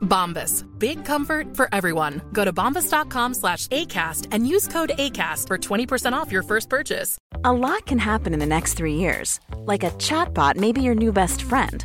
Bombas. Big comfort for everyone. Go to bombas.com slash ACAST and use code ACAST for 20% off your first purchase. A lot can happen in the next three years. Like a chatbot may be your new best friend.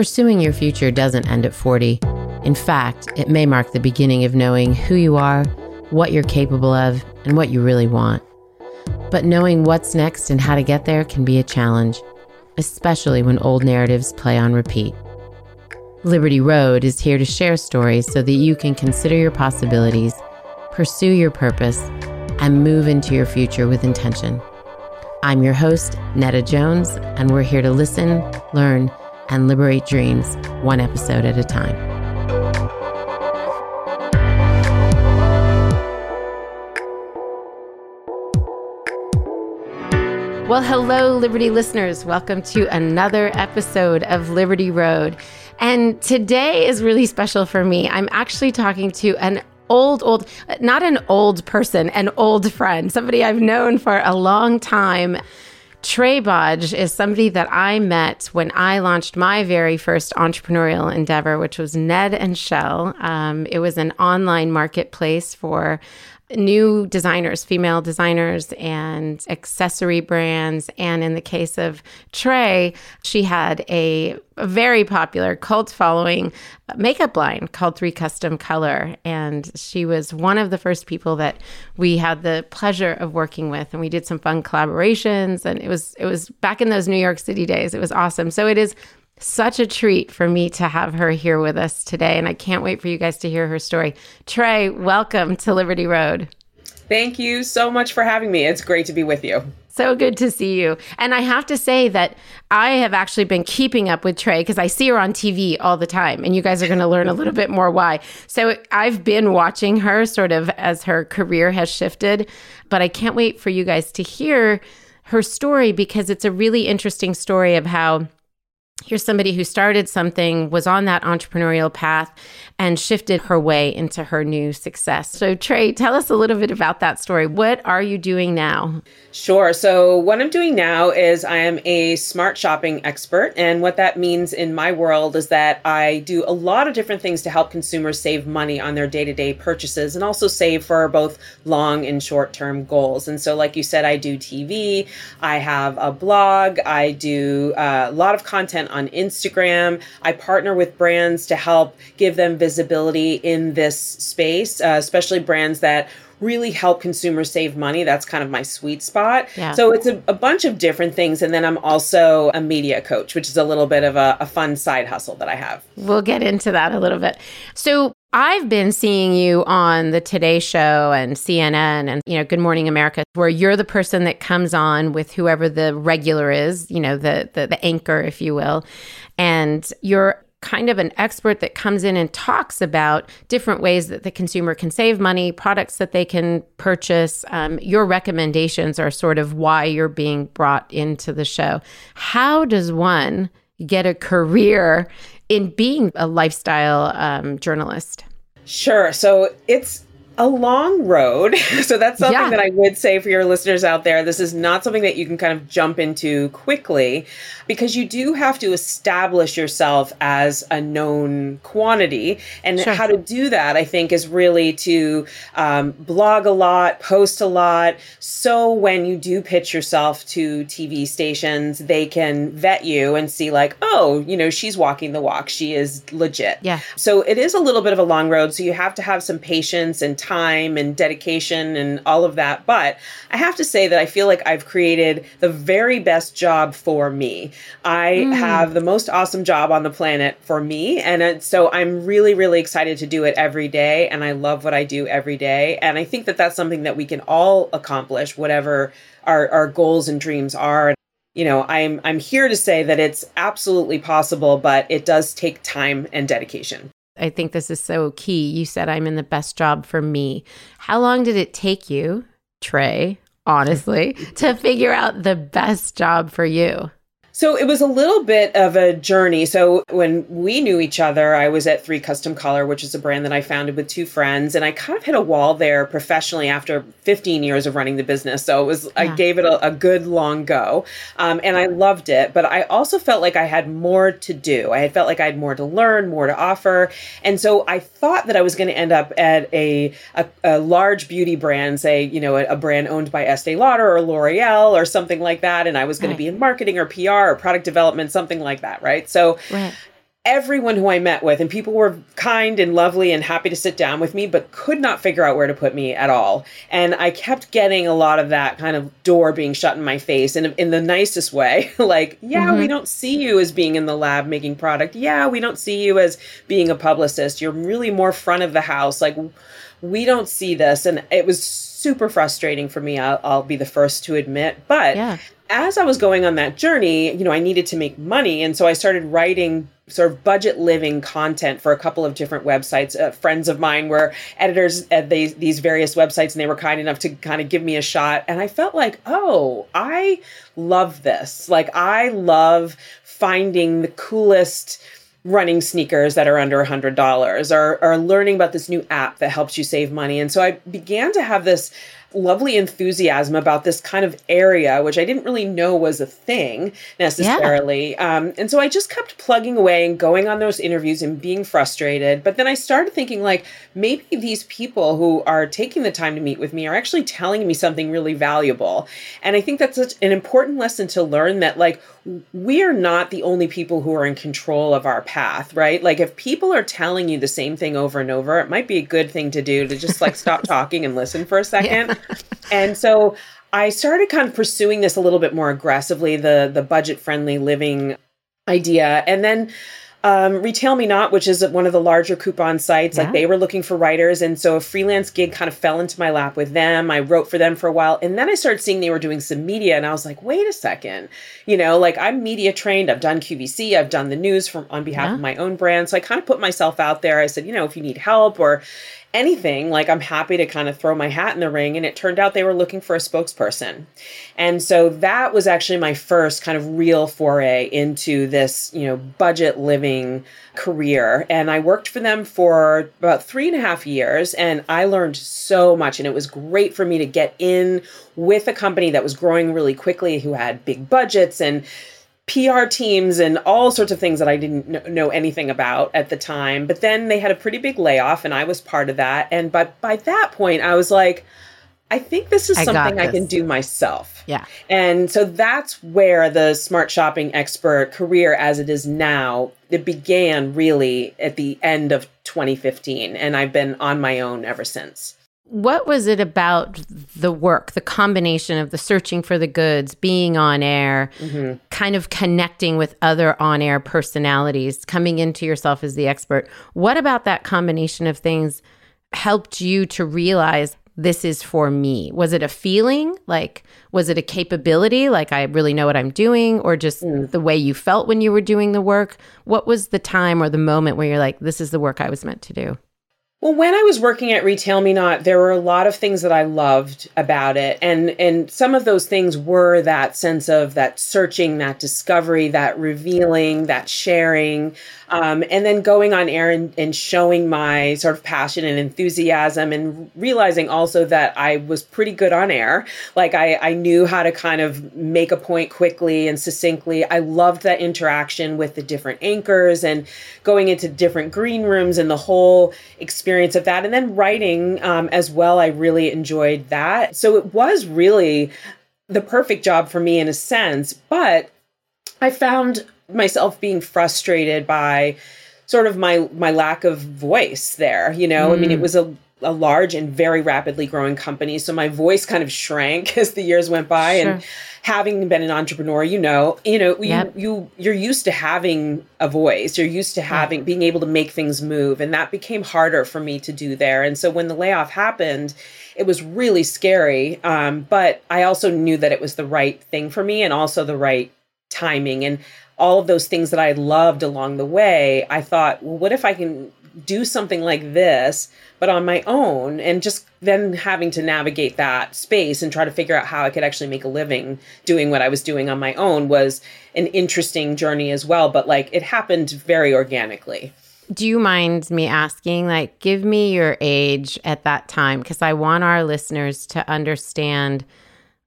Pursuing your future doesn't end at 40. In fact, it may mark the beginning of knowing who you are, what you're capable of, and what you really want. But knowing what's next and how to get there can be a challenge, especially when old narratives play on repeat. Liberty Road is here to share stories so that you can consider your possibilities, pursue your purpose, and move into your future with intention. I'm your host, Nada Jones, and we're here to listen, learn, and liberate dreams one episode at a time. Well, hello, Liberty listeners. Welcome to another episode of Liberty Road. And today is really special for me. I'm actually talking to an old, old, not an old person, an old friend, somebody I've known for a long time. Trae Bodge is somebody that I met when I launched my very first entrepreneurial endeavor, which was Ned and Shell. Um, it was an online marketplace for new designers, female designers, and accessory brands. And in the case of Trae, she had a, very popular cult following makeup line called Three Custom Color. And she was one of the first people that we had the pleasure of working with. And we did some fun collaborations. And it was it was back in those New York City days. It was awesome. So it is such a treat for me to have her here with us today. And I can't wait for you guys to hear her story. Trae, welcome to Liberty Road. Thank you so much for having me. It's great to be with you. So good to see you. And I have to say that I have actually been keeping up with Trae because I see her on TV all the time. And you guys are going to learn a little bit more why. So I've been watching her sort of as her career has shifted. But I can't wait for you guys to hear her story because it's a really interesting story of how here's somebody who started something, was on that entrepreneurial path, and shifted her way into her new success. So, Trae, tell us a little bit about that story. What are you doing now? Sure. So, what I'm doing now is I am a smart shopping expert. And what that means in my world is that I do a lot of different things to help consumers save money on their day to day purchases and also save for both long and short term goals. And so, like you said, I do TV, I have a blog, I do uh, a lot of content on Instagram. I partner with brands to help give them visibility in this space, uh, especially brands that really help consumers save money. That's kind of my sweet spot. Yeah. So it's a, a bunch of different things. And then I'm also a media coach, which is a little bit of a, a fun side hustle that I have. We'll get into that a little bit. So, I've been seeing you on the Today Show and CNN and you know Good Morning America where you're the person that comes on with whoever the regular is, you know, the the, the anchor if you will. And you're kind of an expert that comes in and talks about different ways that the consumer can save money, products that they can purchase. Um, your recommendations are sort of why you're being brought into the show. How does one get a career in being a lifestyle um, journalist? Sure. So it's a long road. so that's something Yeah. that I would say for your listeners out there. This is not something that you can kind of jump into quickly because you do have to establish yourself as a known quantity. And Sure. how to do that, I think, is really to um, blog a lot, post a lot. So when you do pitch yourself to TV stations, they can vet you and see, like, oh, you know, she's walking the walk. She is legit. Yeah. So it is a little bit of a long road. So you have to have some patience and time and dedication and all of that. But I have to say that I feel like I've created the very best job for me. I hmm. have the most awesome job on the planet for me. And so I'm really, really excited to do it every day. And I love what I do every day. And I think that that's something that we can all accomplish, whatever our, our goals and dreams are you know i'm i'm here to say that it's absolutely possible but it does take time and dedication I think this is so key. You said I'm in the best job for me. How long did it take you, Trae, honestly, to figure out the best job for you? So it was a little bit of a journey. So when we knew each other, I was at Three Custom Color, which is a brand that I founded with two friends, and I kind of hit a wall there professionally after 15 years of running the business. So it was I gave it a, a good long go, um, and I loved it. But I also felt like I had more to do. I had felt like I had more to learn, more to offer, and so I thought that I was going to end up at a, a a large beauty brand, say you know a, a brand owned by Estee Lauder or L'Oreal or something like that, and I was going Right. to be in marketing or PR or product development, something like that, right? So Right. everyone who I met with, and people were kind and lovely and happy to sit down with me, but could not figure out where to put me at all. And I kept getting a lot of that kind of door being shut in my face and in the nicest way. like, yeah, we mm-hmm. don't see you as being in the lab making product. Yeah, we don't see you as being a publicist. You're really more front of the house. Like, we don't see this. And it was super frustrating for me. I'll, I'll be the first to admit. But Yeah. as I was going on that journey, you know, I needed to make money. And so I started writing sort of budget living content for a couple of different websites. Uh, friends of mine were editors at these, these various websites, and they were kind enough to kind of give me a shot. And I felt like, oh, I love this. Like, I love finding the coolest running sneakers that are under $100 or, or learning about this new app that helps you save money. And so I began to have this lovely enthusiasm about this kind of area, which I didn't really know was a thing necessarily. Um, and so I just kept plugging away and going on those interviews and being frustrated. But then I started thinking, like, maybe these people who are taking the time to meet with me are actually telling me something really valuable. And I think that's such an important lesson to learn that, like, we are not the only people who are in control of our path, right? Like, if people are telling you the same thing over and over, it might be a good thing to do to just like stop talking and listen for a second. And so I started kind of pursuing this a little bit more aggressively, the the budget friendly living idea. And then um, RetailMeNot, which is one of the larger coupon sites, Yeah. like they were looking for writers. And so a freelance gig kind of fell into my lap with them. I wrote for them for a while. And then I started seeing they were doing some media. And I was like, wait a second. You know, like I'm media trained. I've done QVC. I've done the news from on behalf Yeah. of my own brand. So I kind of put myself out there. I said, you know, if you need help or anything, like I'm happy to kind of throw my hat in the ring. And it turned out they were looking for a spokesperson. And so that was actually my first kind of real foray into this, you know, budget living career. And I worked for them for about three and a half years and I learned so much. And it was great for me to get in with a company that was growing really quickly, who had big budgets and PR teams and all sorts of things that I didn't know anything about at the time. But then they had a pretty big layoff, and I was part of that. And but by that point, I was like, I think this is I something I can do myself. Yeah. And so that's where the smart shopping expert career as it is now, it began really at the end of 2015. And I've been on my own ever since. What was it about the work, the combination of the searching for the goods, being on air, mm-hmm. kind of connecting with other on air personalities, coming into yourself as the expert? What about that combination of things helped you to realize this is for me? Was it a feeling? Like, was it a capability? Like, I really know what I'm doing, or just mm. the way you felt when you were doing the work? What was the time or the moment where you're like, this is the work I was meant to do? Well, when I was working at RetailMeNot, there were a lot of things that I loved about it. And and some of those things were that sense of that searching, that discovery, that revealing, that sharing. Um, and then going on air and, and showing my sort of passion and enthusiasm and realizing also that I was pretty good on air. Like I, I knew how to kind of make a point quickly and succinctly. I loved that interaction with the different anchors and going into different green rooms and the whole experience of that. And then writing um, as well, I really enjoyed that. So it was really the perfect job for me in a sense, but I found myself being frustrated by sort of my my lack of voice there you know mm. i mean it mm. was a a large and very rapidly growing company so my voice kind of shrank as the years went by sure. and having been an entrepreneur you know you know yep. you you you're used to having a voice you're used to having being able to make things move and that became harder for me to do there and so when the layoff happened it was really scary um, but i also knew that it was the right thing for me and also the right timing and all of those things that I loved along the way, I thought, well, what if I can do something like this, but on my own, and just then having to navigate that space and try to figure out how I could actually make a living doing what I was doing on my own was an interesting journey as well. But like it happened very organically. Do you mind me asking, like, give me your age at that time? Because I want our listeners to understand,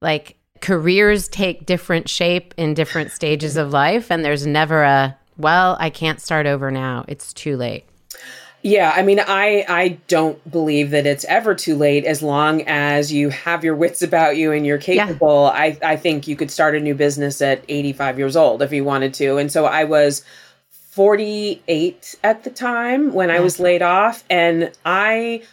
like, careers take different shape in different stages of life and there's never a well i can't start over now it's too late yeah, I mean, I I don't believe that it's ever too late as long as you have your wits about you and you're capable. Yeah. I I think you could start a new business at 85 years old if you wanted to. And so I was 48 at the time when I was laid off and I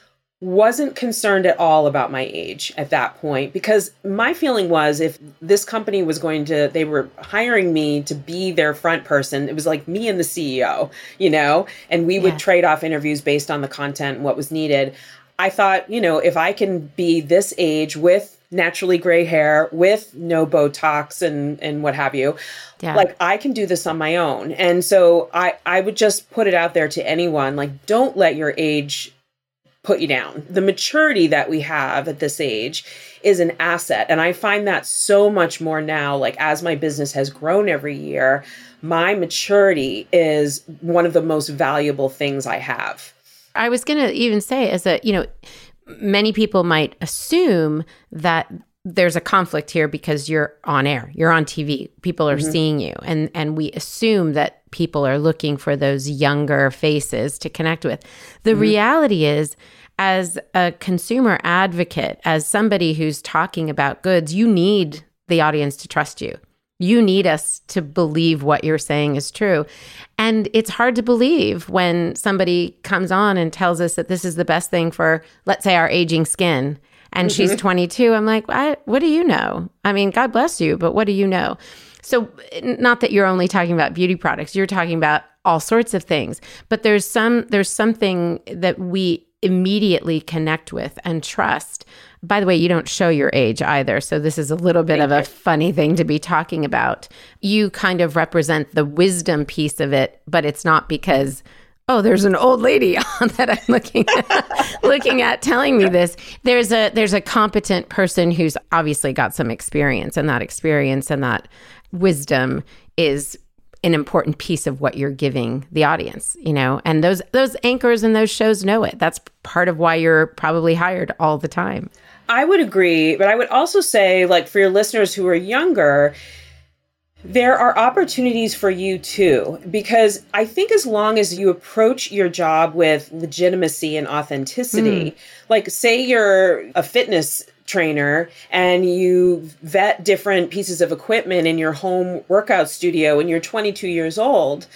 wasn't concerned at all about my age at that point because my feeling was if this company was going to they were hiring me to be their front person it was like me and the CEO you know and we yeah. would trade off interviews based on the content and what was needed i thought you know if i can be this age with naturally gray hair with no botox and and what have you yeah. like i can do this on my own and so i i would just put it out there to anyone like don't let your age put you down. The maturity that we have at this age is an asset. And I find that so much more now, like as my business has grown every year, my maturity is one of the most valuable things I have. I was going to even say, as a, you know, many people might assume that there's a conflict here because you're on air you're on tv people are mm-hmm. seeing you and and we assume that people are looking for those younger faces to connect with the mm-hmm. reality is as a consumer advocate as somebody who's talking about goods you need the audience to trust you you need us to believe what you're saying is true. And it's hard to believe when somebody comes on and tells us that this is the best thing for, let's say, our aging skin and mm-hmm. she's 22. I'm like, what, what do you know? I mean, God bless you, but what do you know? So, not that you're only talking about beauty products, you're talking about all sorts of things. But there's some there's something that we immediately connect with and trust. By the way, you don't show your age either. So this is a little bit of a funny thing to be talking about. You kind of represent the wisdom piece of it, but it's not because oh, there's an old lady that I'm looking at, looking at telling me this. There's a there's a competent person who's obviously got some experience, and that experience and that wisdom is an important piece of what you're giving the audience, you know. And those those anchors and those shows know it. That's part of why you're probably hired all the time. I would agree, but I would also say like for your listeners who are younger, there are opportunities for you too, because I think as long as you approach your job with legitimacy and authenticity, mm. like say you're a fitness trainer and you vet different pieces of equipment in your home workout studio and you're 22 years old,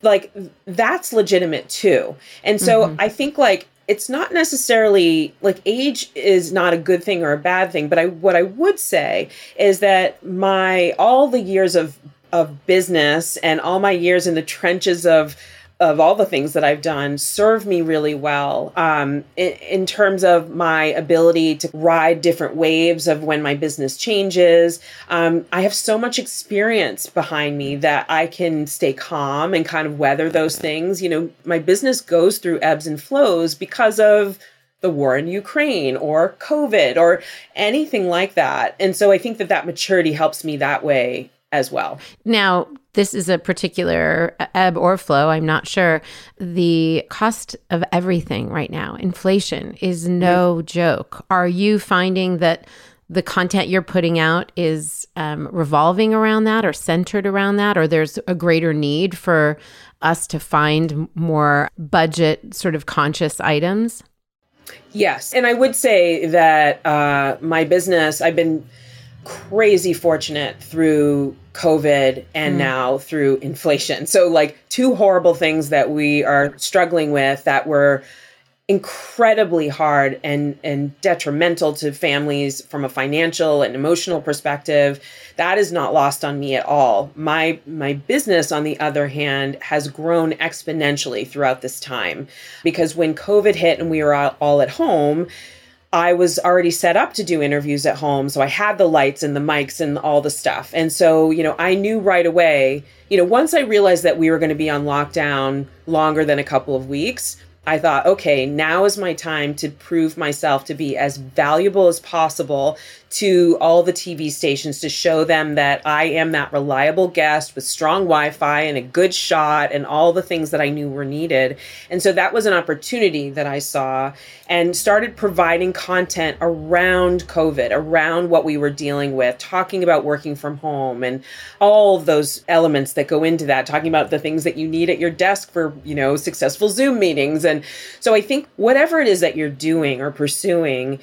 like that's legitimate too. And so mm-hmm. I think like it's not necessarily like age is not a good thing or a bad thing but i what i would say is that my all the years of of business and all my years in the trenches of of all the things that I've done serve me really well um, in, in, terms of my ability to ride different waves of when my business changes. Um, I have so much experience behind me that I can stay calm and kind of weather those things. You know, my business goes through ebbs and flows because of the war in Ukraine or COVID or anything like that. And so I think that that maturity helps me that way as well. Now, this is a particular ebb or flow, I'm not sure. The cost of everything right now, inflation, is no mm-hmm. joke. Are you finding that the content you're putting out is um, revolving around that or centered around that, or there's a greater need for us to find more budget sort of conscious items? Yes. And I would say that uh, my business, I've been crazy fortunate through COVID and mm. now through inflation. So, like, two horrible things that we are struggling with that were incredibly hard and and detrimental to families from a financial and emotional perspective that is not lost on me at all my my business on the other hand has grown exponentially throughout this time because when covid hit and we were all at home I was already set up to do interviews at home. So I had the lights and the mics and all the stuff. And so, you know, I knew right away, you know, once I realized that we were going to be on lockdown longer than a couple of weeks, I thought, okay, now is my time to prove myself to be as valuable as possible to all the TV stations to show them that I am that reliable guest with strong Wi Fi and a good shot and all the things that I knew were needed. And so that was an opportunity that I saw and started providing content around COVID, around what we were dealing with, talking about working from home and all of those elements that go into that, talking about the things that you need at your desk for, you know, successful Zoom meetings. And so I think whatever it is that you're doing or pursuing,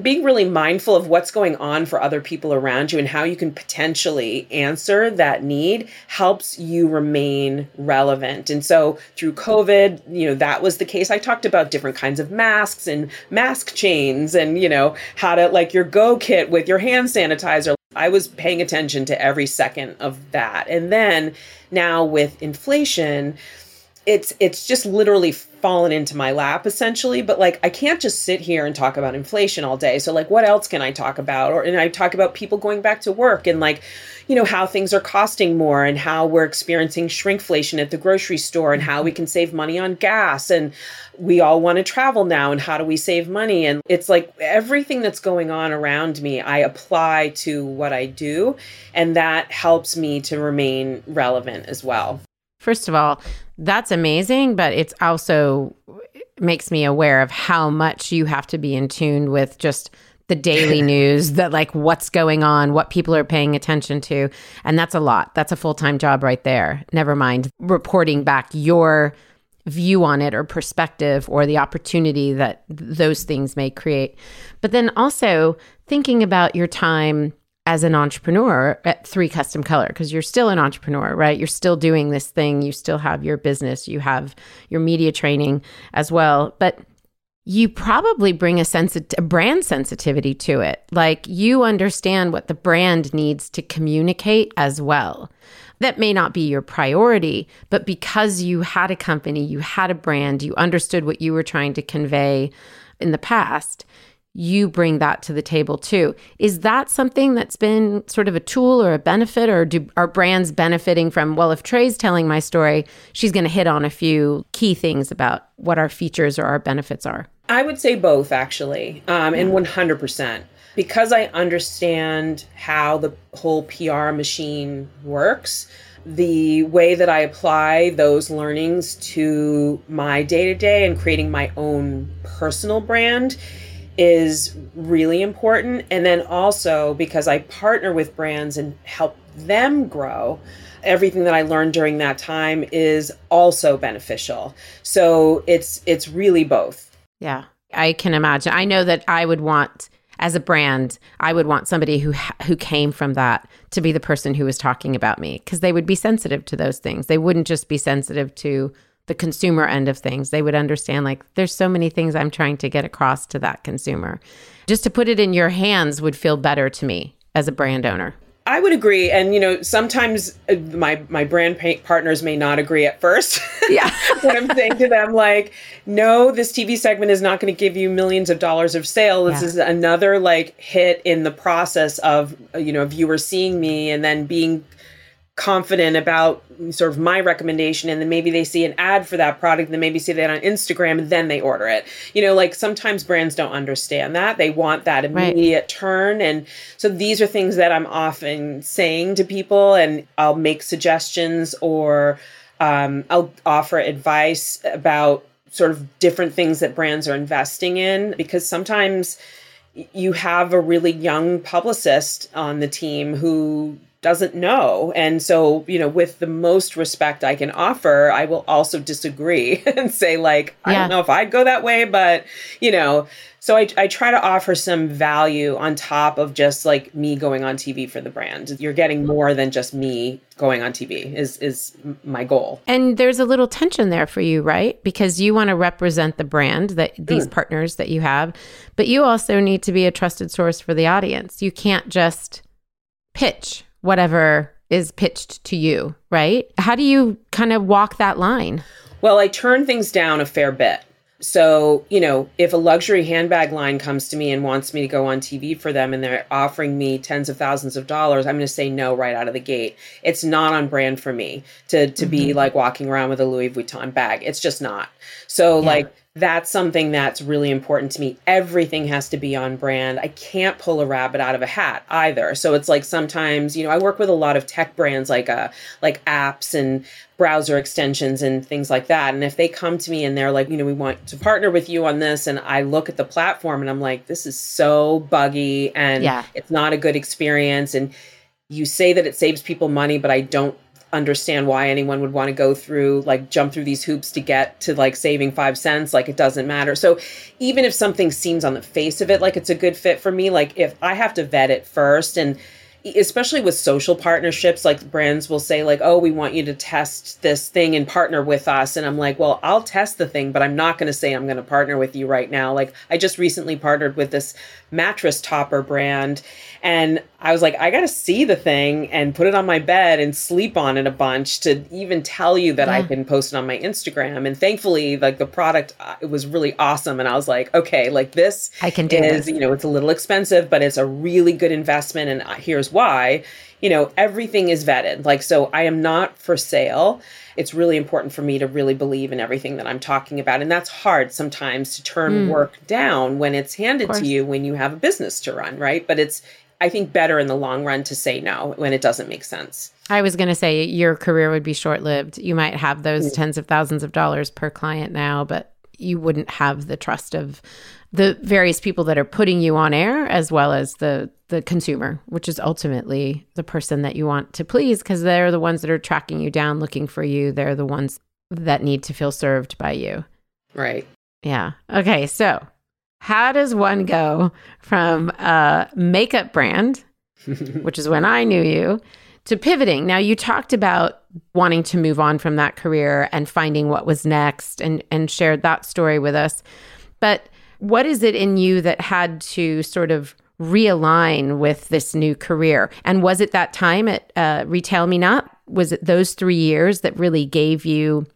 being really mindful of what's going on for other people around you and how you can potentially answer that need helps you remain relevant. And so through COVID, you know, that was the case. I talked about different kinds of masks and mask chains and, you know, how to like your go kit with your hand sanitizer. I was paying attention to every second of that. And then now with inflation, it's it's just literally fallen into my lap essentially but like i can't just sit here and talk about inflation all day. So like what else can i talk about? Or and i talk about people going back to work and like you know how things are costing more and how we're experiencing shrinkflation at the grocery store and how we can save money on gas and we all want to travel now and how do we save money? And it's like everything that's going on around me i apply to what i do and that helps me to remain relevant as well First of all, that's amazing, but it's also makes me aware of how much you have to be in tune with just the daily news that like what's going on, what people are paying attention to. And that's a lot. That's a full-time job right there. Never mind reporting back your view on it or perspective or the opportunity that those things may create. But then also thinking about your time as an entrepreneur at Three Custom Color because you're still an entrepreneur, right? You're still doing this thing, you still have your business, you have your media training as well, but you probably bring a sense of a brand sensitivity to it. Like you understand what the brand needs to communicate as well. That may not be your priority, but because you had a company, you had a brand, you understood what you were trying to convey in the past, you bring that to the table too. Is that something that's been sort of a tool or a benefit, or do are brands benefiting from? Well, if Trae's telling my story, she's going to hit on a few key things about what our features or our benefits are. I would say both, actually, um, and one hundred percent because I understand how the whole PR machine works. The way that I apply those learnings to my day to day and creating my own personal brand is really important. And then also because I partner with brands and help them grow, everything that I learned during that time is also beneficial. So it's it's really both. Yeah. I can imagine. I know that I would want as a brand, I would want somebody who who came from that to be the person who was talking about me because they would be sensitive to those things. They wouldn't just be sensitive to the consumer end of things. They would understand like there's so many things I'm trying to get across to that consumer. Just to put it in your hands would feel better to me as a brand owner. I would agree, and you know, sometimes uh, my my brand partners may not agree at first. Yeah, when I'm saying to them like, no, this TV segment is not going to give you millions of dollars of sale. This yeah. is another like hit in the process of uh, you know a viewer seeing me and then being confident about sort of my recommendation and then maybe they see an ad for that product and then maybe see that on Instagram and then they order it. You know, like sometimes brands don't understand that. They want that immediate right. turn and so these are things that I'm often saying to people and I'll make suggestions or um, I'll offer advice about sort of different things that brands are investing in because sometimes you have a really young publicist on the team who doesn't know. And so, you know, with the most respect I can offer, I will also disagree and say, like, yeah. I don't know if I'd go that way, but, you know, so I, I try to offer some value on top of just like me going on TV for the brand. You're getting more than just me going on TV is is my goal. And there's a little tension there for you, right? Because you want to represent the brand that these mm. partners that you have, but you also need to be a trusted source for the audience. You can't just pitch whatever is pitched to you, right? How do you kind of walk that line? Well, I turn things down a fair bit. So, you know, if a luxury handbag line comes to me and wants me to go on TV for them and they're offering me tens of thousands of dollars, I'm going to say no right out of the gate. It's not on brand for me to to mm-hmm. be like walking around with a Louis Vuitton bag. It's just not. So, yeah. like that's something that's really important to me. Everything has to be on brand. I can't pull a rabbit out of a hat either. So it's like sometimes, you know, I work with a lot of tech brands like uh like apps and browser extensions and things like that. And if they come to me and they're like, you know, we want to partner with you on this and I look at the platform and I'm like, this is so buggy and yeah. it's not a good experience and you say that it saves people money, but I don't understand why anyone would want to go through like jump through these hoops to get to like saving five cents like it doesn't matter. So even if something seems on the face of it like it's a good fit for me like if i have to vet it first and especially with social partnerships like brands will say like oh we want you to test this thing and partner with us and i'm like well i'll test the thing but i'm not going to say i'm going to partner with you right now like i just recently partnered with this mattress topper brand and I was like, I got to see the thing and put it on my bed and sleep on it a bunch to even tell you that yeah. I can post it on my Instagram. And thankfully, like the product, uh, it was really awesome. And I was like, okay, like this I can do is, this. you know, it's a little expensive, but it's a really good investment. And uh, here's why, you know, everything is vetted. Like, so I am not for sale it's really important for me to really believe in everything that I'm talking about. And that's hard sometimes to turn mm. work down when it's handed to you when you have a business to run, right? But it's I think better in the long run to say no when it doesn't make sense. I was going to say your career would be short lived. You might have those mm. tens of thousands of dollars per client now, but you wouldn't have the trust of the various people that are putting you on air as well as the the consumer which is ultimately the person that you want to please because they're the ones that are tracking you down looking for you they're the ones that need to feel served by you right yeah okay so how does one go from a makeup brand, which is when I knew you, to pivoting? Now, you talked about wanting to move on from that career and finding what was next and, and shared that story with us. But what is it in you that had to sort of realign with this new career? And was it that time at uh, RetailMeNot? Was it those three years that really gave you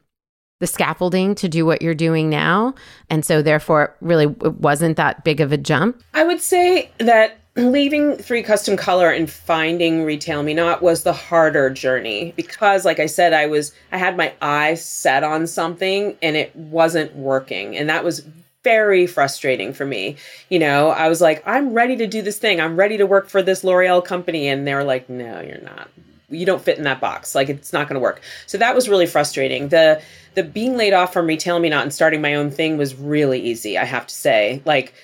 the scaffolding to do what you're doing now. And so, therefore, it really wasn't that big of a jump. I would say that leaving three custom color and finding RetailMeNot was the harder journey because like i said i was i had my eyes set on something and it wasn't working and that was very frustrating for me you know i was like i'm ready to do this thing i'm ready to work for this l'oreal company and they're like no you're not you don't fit in that box like it's not going to work so that was really frustrating the the being laid off from RetailMeNot and starting my own thing was really easy, I have to say. Like,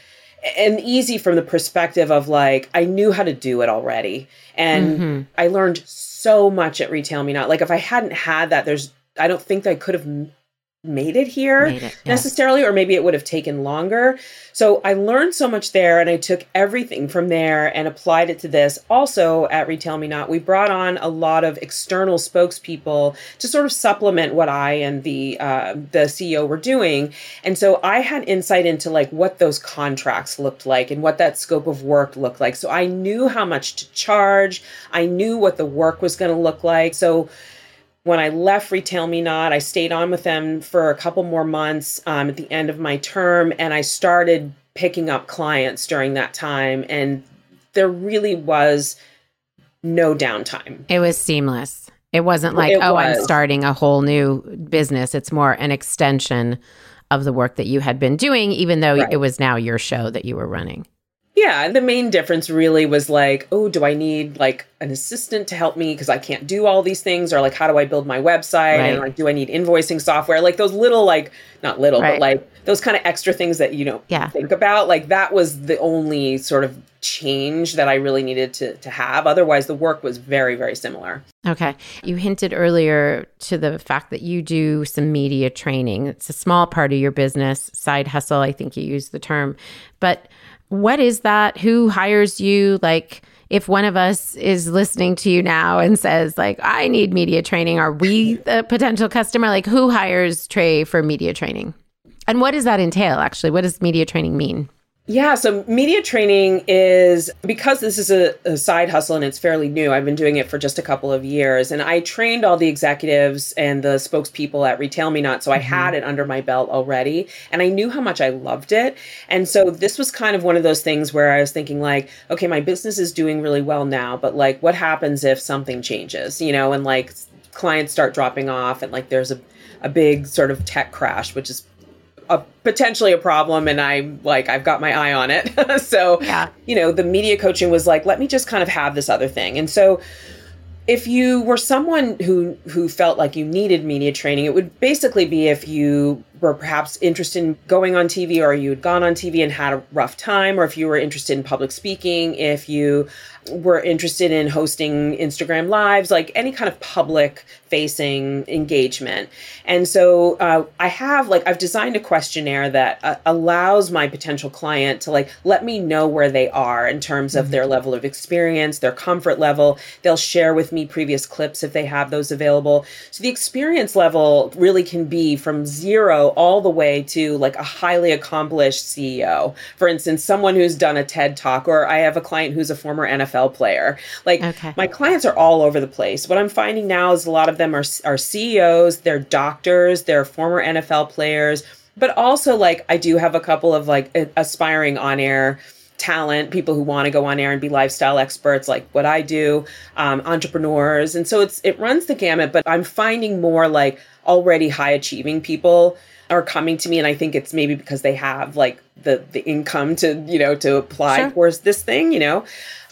and easy from the perspective of like, I knew how to do it already. And mm-hmm. I learned so much at RetailMeNot. Like, if I hadn't had that, there's, I don't think I could have made it here Made it, necessarily, or maybe it would have taken longer. So I learned so much there and I took everything from there and applied it to this. Also at RetailMeNot, we brought on a lot of external spokespeople to sort of supplement what I and the uh, the CEO were doing. And so I had insight into like what those contracts looked like and what that scope of work looked like. So I knew how much to charge. I knew what the work was going to look like. So when I left RetailMeNot, I stayed on with them for a couple more months um, at the end of my term, and I started picking up clients during that time. And there really was no downtime. It was seamless. It wasn't like, It oh, I'm starting a whole new business. It's more an extension of the work that you had been doing, even though Right. it was now your show that you were running. Yeah, and the main difference really was like, oh, do I need like an assistant to help me because I can't do all these things, or like, how do I build my website, Right. and like, do I need invoicing software? Like those little, like, not little, Right. but like those kind of extra things that you don't Yeah. think about. Like that was the only sort of change that I really needed to to have. Otherwise, the work was very, very similar. Okay. You hinted earlier to the fact that you do some media training. It's a small part of your business, side hustle, I think you used the term. But what is that? Who hires you? Like, if one of us is listening to you now and says, like, I need media training, are we the potential customer? Like, who hires Trae for media training? And what does that entail, actually? What does media training mean? Yeah, so media training is because this is a, a side hustle and it's fairly new. I've been doing it for just a couple of years, and I trained all the executives and the spokespeople at RetailMeNot, so I mm-hmm. had it under my belt already, and I knew how much I loved it. And so this was kind of one of those things where I was thinking, like, okay, my business is doing really well now, but like, what happens if something changes, you know, and like clients start dropping off, and like there's a a big sort of tech crash, which is a potentially a problem and I'm like I've got my eye on it. so Yeah. you know, the media coaching was like let me just kind of have this other thing. And so if you were someone who who felt like you needed media training, it would basically be if you were perhaps interested in going on TV or you had gone on TV and had a rough time or if you were interested in public speaking, if you were interested in hosting Instagram lives, like any kind of public facing engagement. And so uh, I have like I've designed a questionnaire that uh, allows my potential client to like let me know where they are in terms of their level of experience, their comfort level. They'll share with me previous clips if they have those available. So the experience level really can be from zero all the way to like a highly accomplished CEO. For instance, someone who's done a TED talk, or I have a client who's a former NFL player. Like Okay. my clients are all over the place. What I'm finding now is a lot of them are, are CEOs, they're doctors, they're former NFL players, but also like I do have a couple of like aspiring on air talent, people who want to go on air and be lifestyle experts like what I do, um, entrepreneurs. And so it's it runs the gamut, but I'm finding more like already high achieving people are coming to me and I think it's maybe because they have like the the income to, you know, to apply Sure. towards this thing, you know.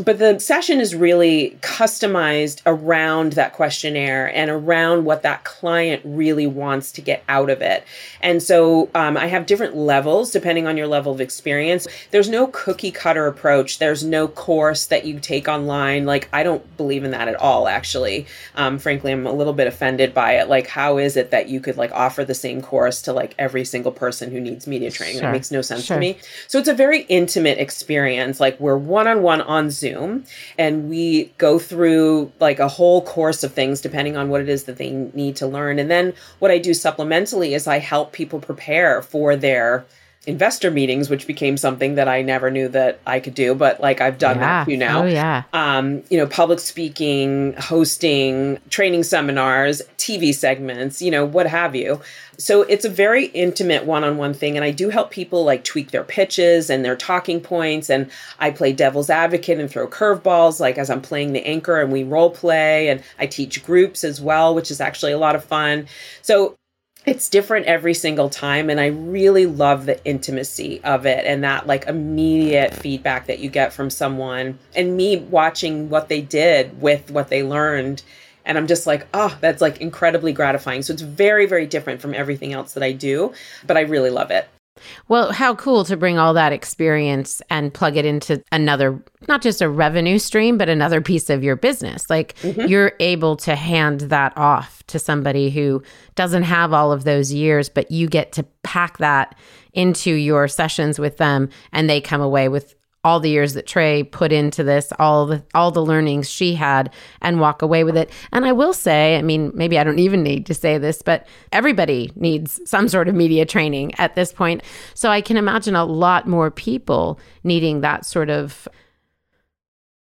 But the session is really customized around that questionnaire and around what that client really wants to get out of it. And so um, I have different levels depending on your level of experience. There's no cookie cutter approach. There's no course that you take online. Like, I don't believe in that at all, actually. Um, frankly, I'm a little bit offended by it. Like, how is it that you could like offer the same course to like every single person who needs media training? Sure. It makes no sense Sure. to me. So it's a very intimate experience. Like we're one on one on Zoom and we go through like a whole course of things depending on what it is that they need to learn. And then what I do supplementally is I help people prepare for their investor meetings, which became something that I never knew that I could do, but like I've done yeah. that too now Oh, yeah. um, you know, public speaking, hosting, training seminars, TV segments, you know, what have you. So it's a very intimate one on one thing. And I do help people like tweak their pitches and their talking points. And I play devil's advocate and throw curveballs, like as I'm playing the anchor and we role play. And I teach groups as well, which is actually a lot of fun. So it's different every single time and i really love the intimacy of it and that like immediate feedback that you get from someone and me watching what they did with what they learned and i'm just like oh that's like incredibly gratifying. So it's very very different from everything else that i do but i really love it Well, how cool to bring all that experience and plug it into another, not just a revenue stream, but another piece of your business. Like mm-hmm. you're able to hand that off to somebody who doesn't have all of those years, but you get to pack that into your sessions with them and they come away with all the years that Trae put into this, all the all the learnings she had and walk away with it. And I will say, I mean, maybe I don't even need to say this, but everybody needs some sort of media training at this point. So I can imagine a lot more people needing that sort of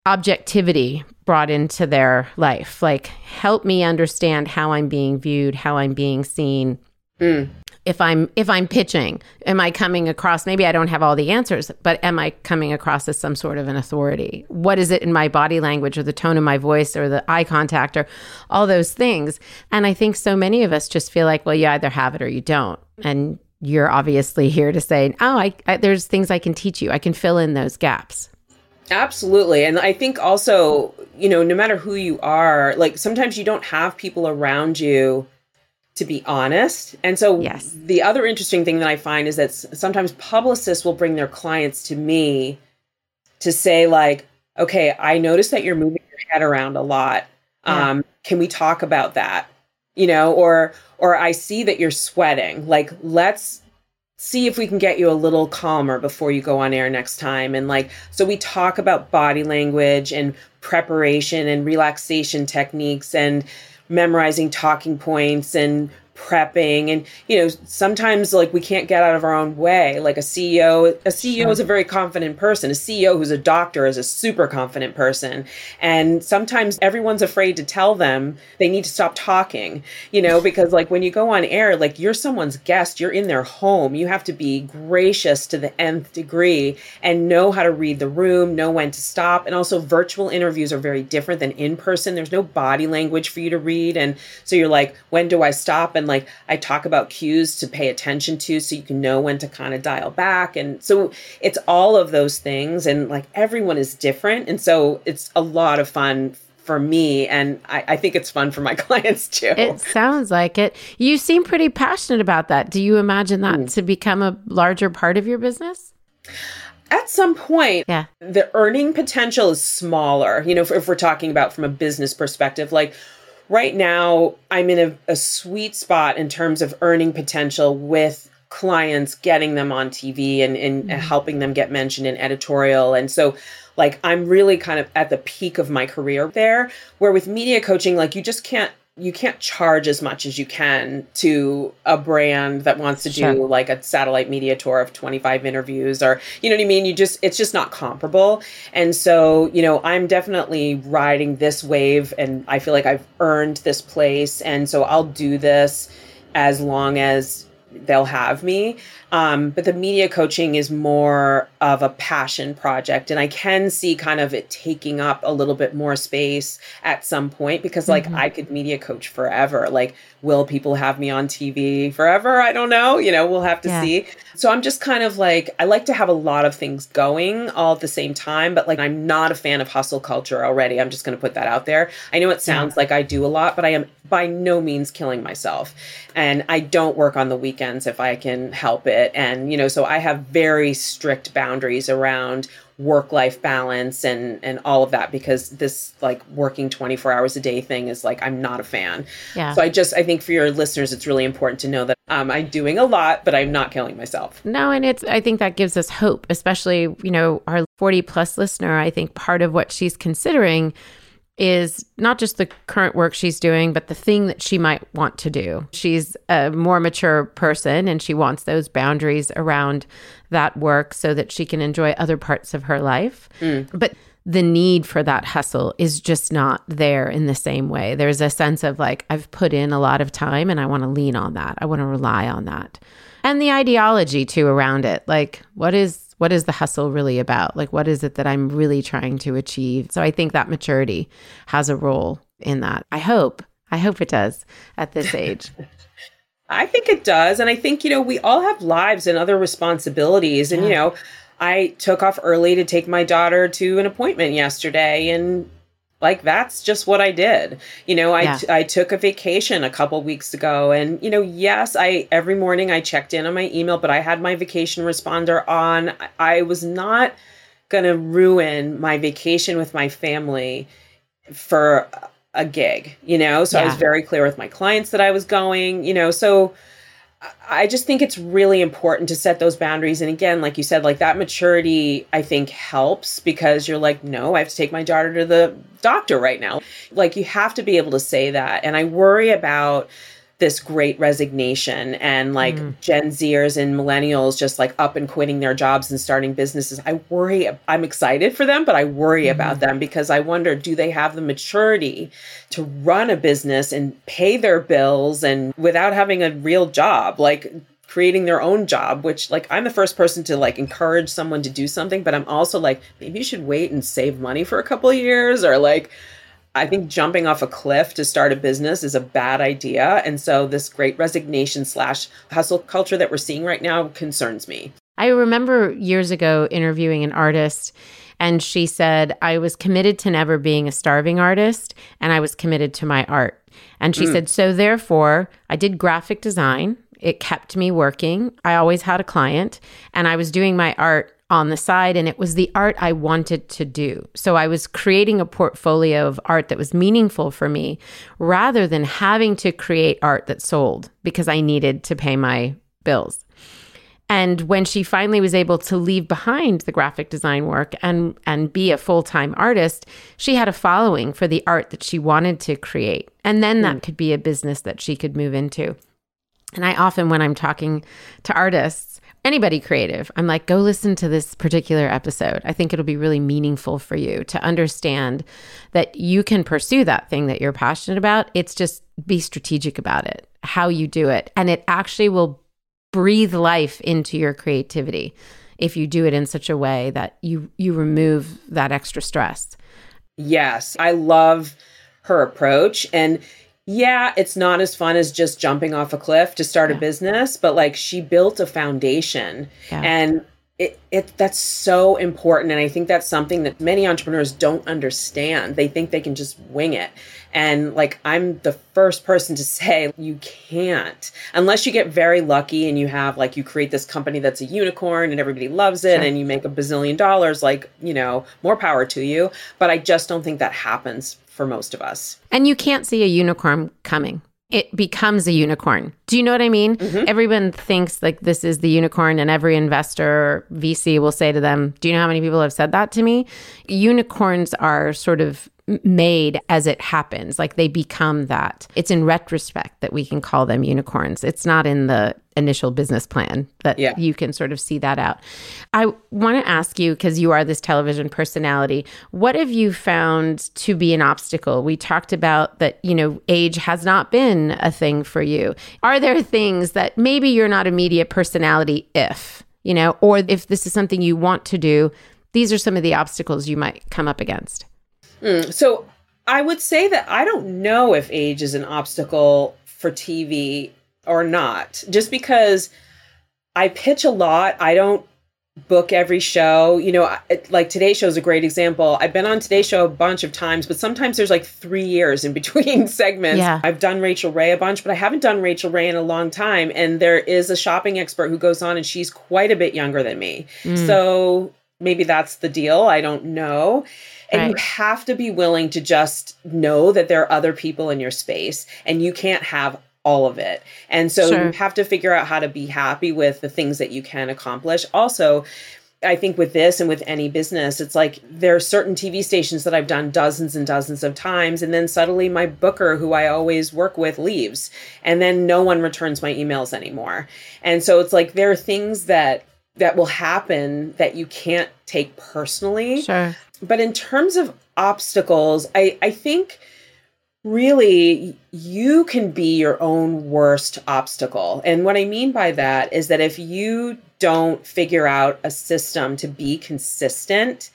objectivity brought into their life. Like help me understand how I'm being viewed, how I'm being seen. Mm if i'm if i'm pitching am i coming across maybe i don't have all the answers but am i coming across as some sort of an authority? What is it in my body language or the tone of my voice or the eye contact or all those things? And i think so many of us just feel like well you either have it or you don't. And you're obviously here to say oh I, I there's things i can teach you. I can fill in those gaps. Absolutely. And I think also, you know, no matter who you are, like sometimes you don't have people around you to be honest. And so yes. the other interesting thing that I find is that sometimes publicists will bring their clients to me to say like, okay, I noticed that you're moving your head around a lot. Yeah. Um, can we talk about that? You know, or or I see that you're sweating. Like, let's see if we can get you a little calmer before you go on air next time. And like, so we talk about body language and preparation and relaxation techniques and memorizing talking points and prepping and you know sometimes like we can't get out of our own way. Like a ceo a ceo sure. is a very confident person. A ceo who's a doctor is a super confident person. And sometimes everyone's afraid to tell them they need to stop talking you know because like when you go on air like you're someone's guest. You're in their home. You have to be gracious to the nth degree and know how to read the room know when to stop. And also virtual interviews are very different than in person. There's no body language for you to read. And so you're like when do i stop? And and like I talk about cues to pay attention to so you can know when to kind of dial back. And so it's all of those things. And like everyone is different. And so it's a lot of fun for me and I, I, think it's fun for my clients too it sounds like it you seem pretty passionate about that do you imagine that mm. to become a larger part of your business at some point yeah the earning potential is smaller you know if, if we're talking about from a business perspective like right now I'm in a, a sweet spot in terms of earning potential with clients getting them on TV and, and mm-hmm. helping them get mentioned in editorial. And so like I'm really kind of at the peak of my career there where with media coaching like you just can't you can't charge as much as you can to a brand that wants to sure. do like a satellite media tour of 25 interviews or you know what I mean you just it's just not comparable and so you know I'm definitely riding this wave and I feel like I've earned this place and so I'll do this as long as they'll have me. Um, but the media coaching is more of a passion project. And I can see kind of it taking up a little bit more space at some point because, like, mm-hmm. I could media coach forever. Like, will people have me on TV forever? I don't know. You know, we'll have to yeah. see. So I'm just kind of like, I like to have a lot of things going all at the same time, but like, I'm not a fan of hustle culture already. I'm just going to put that out there. I know it sounds yeah. like I do a lot, but I am by no means killing myself. And I don't work on the weekends if I can help it. And, you know, so I have very strict boundaries around work life balance and and all of that because this like working 24 hours a day thing is like I'm not a fan. Yeah. So I just I think for your listeners it's really important to know that um, I'm doing a lot but I'm not killing myself. No, and it's I think that gives us hope, especially, you know, our 40 plus listener, I think part of what she's considering is not just the current work she's doing, but the thing that she might want to do. She's a more mature person and she wants those boundaries around that work so that she can enjoy other parts of her life. Mm. But the need for that hustle is just not there in the same way. There's a sense of like, I've put in a lot of time and I want to lean on that. I want to rely on that. And the ideology too around it. Like, what is what is the hustle really about? Like, what is it that I'm really trying to achieve? So I think that maturity has a role in that. I hope. I hope it does at this age. I think it does. And I think, you know, we all have lives and other responsibilities. And, yeah. you know, I took off early to take my daughter to an appointment yesterday. And like that's just what I did. You know, I Yeah. I took a vacation a couple weeks ago and you know, yes, I every morning I checked in on my email, but I had my vacation responder on. I- I was not going to ruin my vacation with my family for a gig, you know? So I was very clear with my clients that I was going, you know, so I just think it's really important to set those boundaries. And again, like you said, like that maturity, I think helps because you're like, no, I have to take my daughter to the doctor right now. Like you have to be able to say that. And I worry about this great resignation and like mm. Gen Zers and millennials just like up and quitting their jobs and starting businesses. I worry, I'm excited for them, but I worry about mm-hmm. them because I wonder do they have the maturity to run a business and pay their bills and without having a real job? Like, creating their own job which like i'm the first person to like encourage someone to do something but i'm also like maybe you should wait and save money for a couple of years or like I think jumping off a cliff to start a business is a bad idea. And so this great resignation slash hustle culture that we're seeing right now concerns me. I remember years ago interviewing an artist, and she said, I was committed to never being a starving artist, and I was committed to my art. And she hmm. said, So therefore, I did graphic design. It kept me working. I always had a client, and I was doing my art on the side, and it was the art I wanted to do. So I was creating a portfolio of art that was meaningful for me rather than having to create art that sold because I needed to pay my bills. And when she finally was able to leave behind the graphic design work and and be a full-time artist, she had a following for the art that she wanted to create. And then that hmm. could be a business that she could move into. And I often when I'm talking to artists, anybody creative, I'm like, go listen to this particular episode. I think it'll be really meaningful for you to understand that you can pursue that thing that you're passionate about. It's just be strategic about it, how you do it. And it actually will breathe life into your creativity if you do it in such a way that you you remove that extra stress. Yes, I love her approach. And yeah, it's not as fun as just jumping off a cliff to start a business, but like she built a foundation. Yeah. and it, it that's so important and i think that's something that many entrepreneurs don't understand. They think they can just wing it. And like i'm the first person to say you can't. Unless you get very lucky and you have like you create this company that's a unicorn and everybody loves it and you make a bazillion dollars like you know more power to you. But i just don't think that happens for most of us And you can't see a unicorn coming. It becomes a unicorn. Do you know what I mean? Mm-hmm. Everyone thinks like this is the unicorn, and every investor VC will say to them, Do you know how many people have said that to me? Unicorns are sort of made as it happens, like they become that. It's in retrospect that we can call them unicorns. It's not in the initial business plan that Yeah. you can sort of see that out. I want to ask you, because you are this television personality, what have you found to be an obstacle? We talked about that, you know, age has not been a thing for you. Are there things that maybe you're not a media personality if, you know, or if this is something you want to do, these are some of the obstacles you might come up against? Hmm, so I would say that I don't know if age is an obstacle for TV or not, just because I pitch a lot. I don't book every show. You know, it- like Today Show is a great example. I've been on Today Show a bunch of times, but sometimes there's like three years in between segments. Yeah. I've done Rachael Ray a bunch, but I haven't done Rachael Ray in a long time. And there is a shopping expert who goes on, and she's quite a bit younger than me. Mm. So maybe that's the deal. I don't know. And you have to be willing to just know that there are other people in your space and you can't have all of it. And so Sure. you have to figure out how to be happy with the things that you can accomplish. Also, I think with this and with any business, it's like there are certain TV stations that I've done dozens and dozens of times. And then suddenly my booker, who I always work with, leaves. And then no one returns my emails anymore. And so it's like there are things that that will happen that you can't take personally Sure. but in terms of obstacles i i think really you can be your own worst obstacle. And what i mean by that is that if you don't figure out a system to be consistent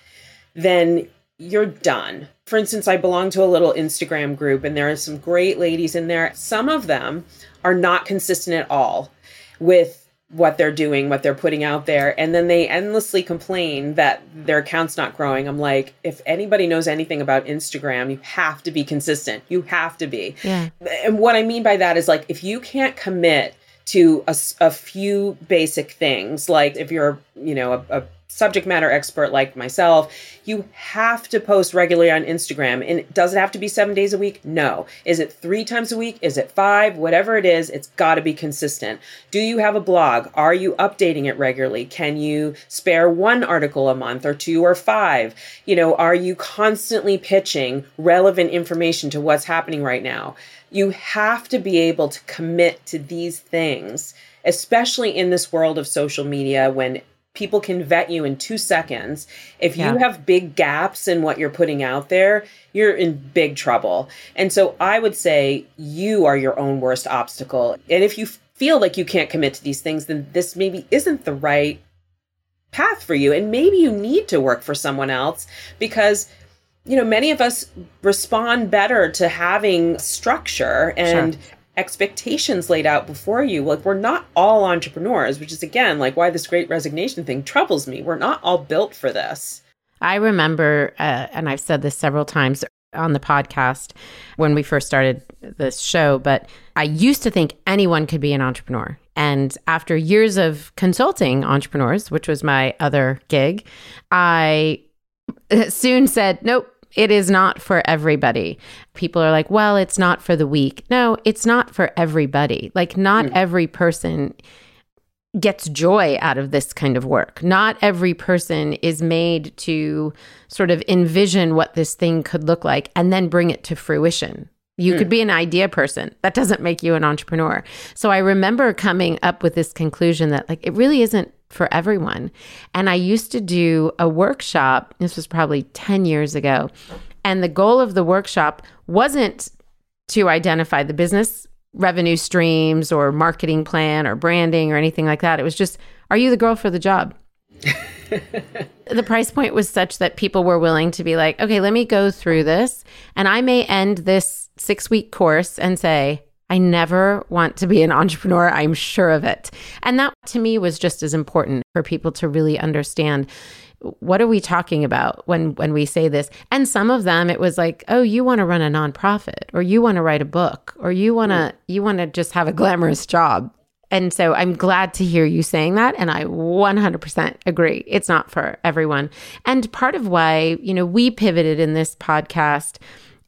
then you're done. For instance i belong to a little instagram group and there are some great ladies in there. Some of them are not consistent at all with what they're doing, what they're putting out there, and then they endlessly complain that their account's not growing. I'm like, if anybody knows anything about Instagram, you have to be consistent. You have to be. Yeah. And what I mean by that is like if you can't commit to a, a few basic things, like if you're, you know, a, a subject matter expert like myself, you have to post regularly on Instagram. And does it have to be seven days a week? No. Is it three times a week? Is it five? Whatever it is, it's got to be consistent. Do you have a blog? Are you updating it regularly? Can you spare one article a month or two or five? You know, are you constantly pitching relevant information to what's happening right now? You have to be able to commit to these things especially in this world of social media when people can vet you in two seconds. If you have big gaps in what you're putting out there, you're in big trouble. And so I would say you are your own worst obstacle. And if you feel like you can't commit to these things, then this maybe isn't the right path for you. And maybe you need to work for someone else because you know, many of us respond better to having structure and expectations laid out before you. Like, we're not all entrepreneurs, which is again, like, why this great resignation thing troubles me. We're not all built for this. I remember, uh, and I've said this several times on the podcast when we first started this show, but I used to think anyone could be an entrepreneur. And after years of consulting entrepreneurs, which was my other gig, I soon said, nope. It is not for everybody. People are like, well, it's not for the weak. No, it's not for everybody. Like, not hmm. every person gets joy out of this kind of work. Not every person is made to sort of envision what this thing could look like and then bring it to fruition. You could hmm. be an idea person. That doesn't make you an entrepreneur. So I remember coming up with this conclusion that like it really isn't for everyone. And I used to do a workshop. This was probably 10 years ago. And the goal of the workshop wasn't to identify the business revenue streams or marketing plan or branding or anything like that. It was just, are you the girl for the job? the price point was such that people were willing to be like, okay, let me go through this. And I may end this six week course and say, I never want to be an entrepreneur. I'm sure of it. And that to me was just as important for people to really understand what are we talking about when when we say this? And some of them it was like oh you want to run a nonprofit or you want to write a book or you want to you want to just have a glamorous job. And so i'm glad to hear you saying that and i 100% agree. It's not for everyone. And part of why you know we pivoted in this podcast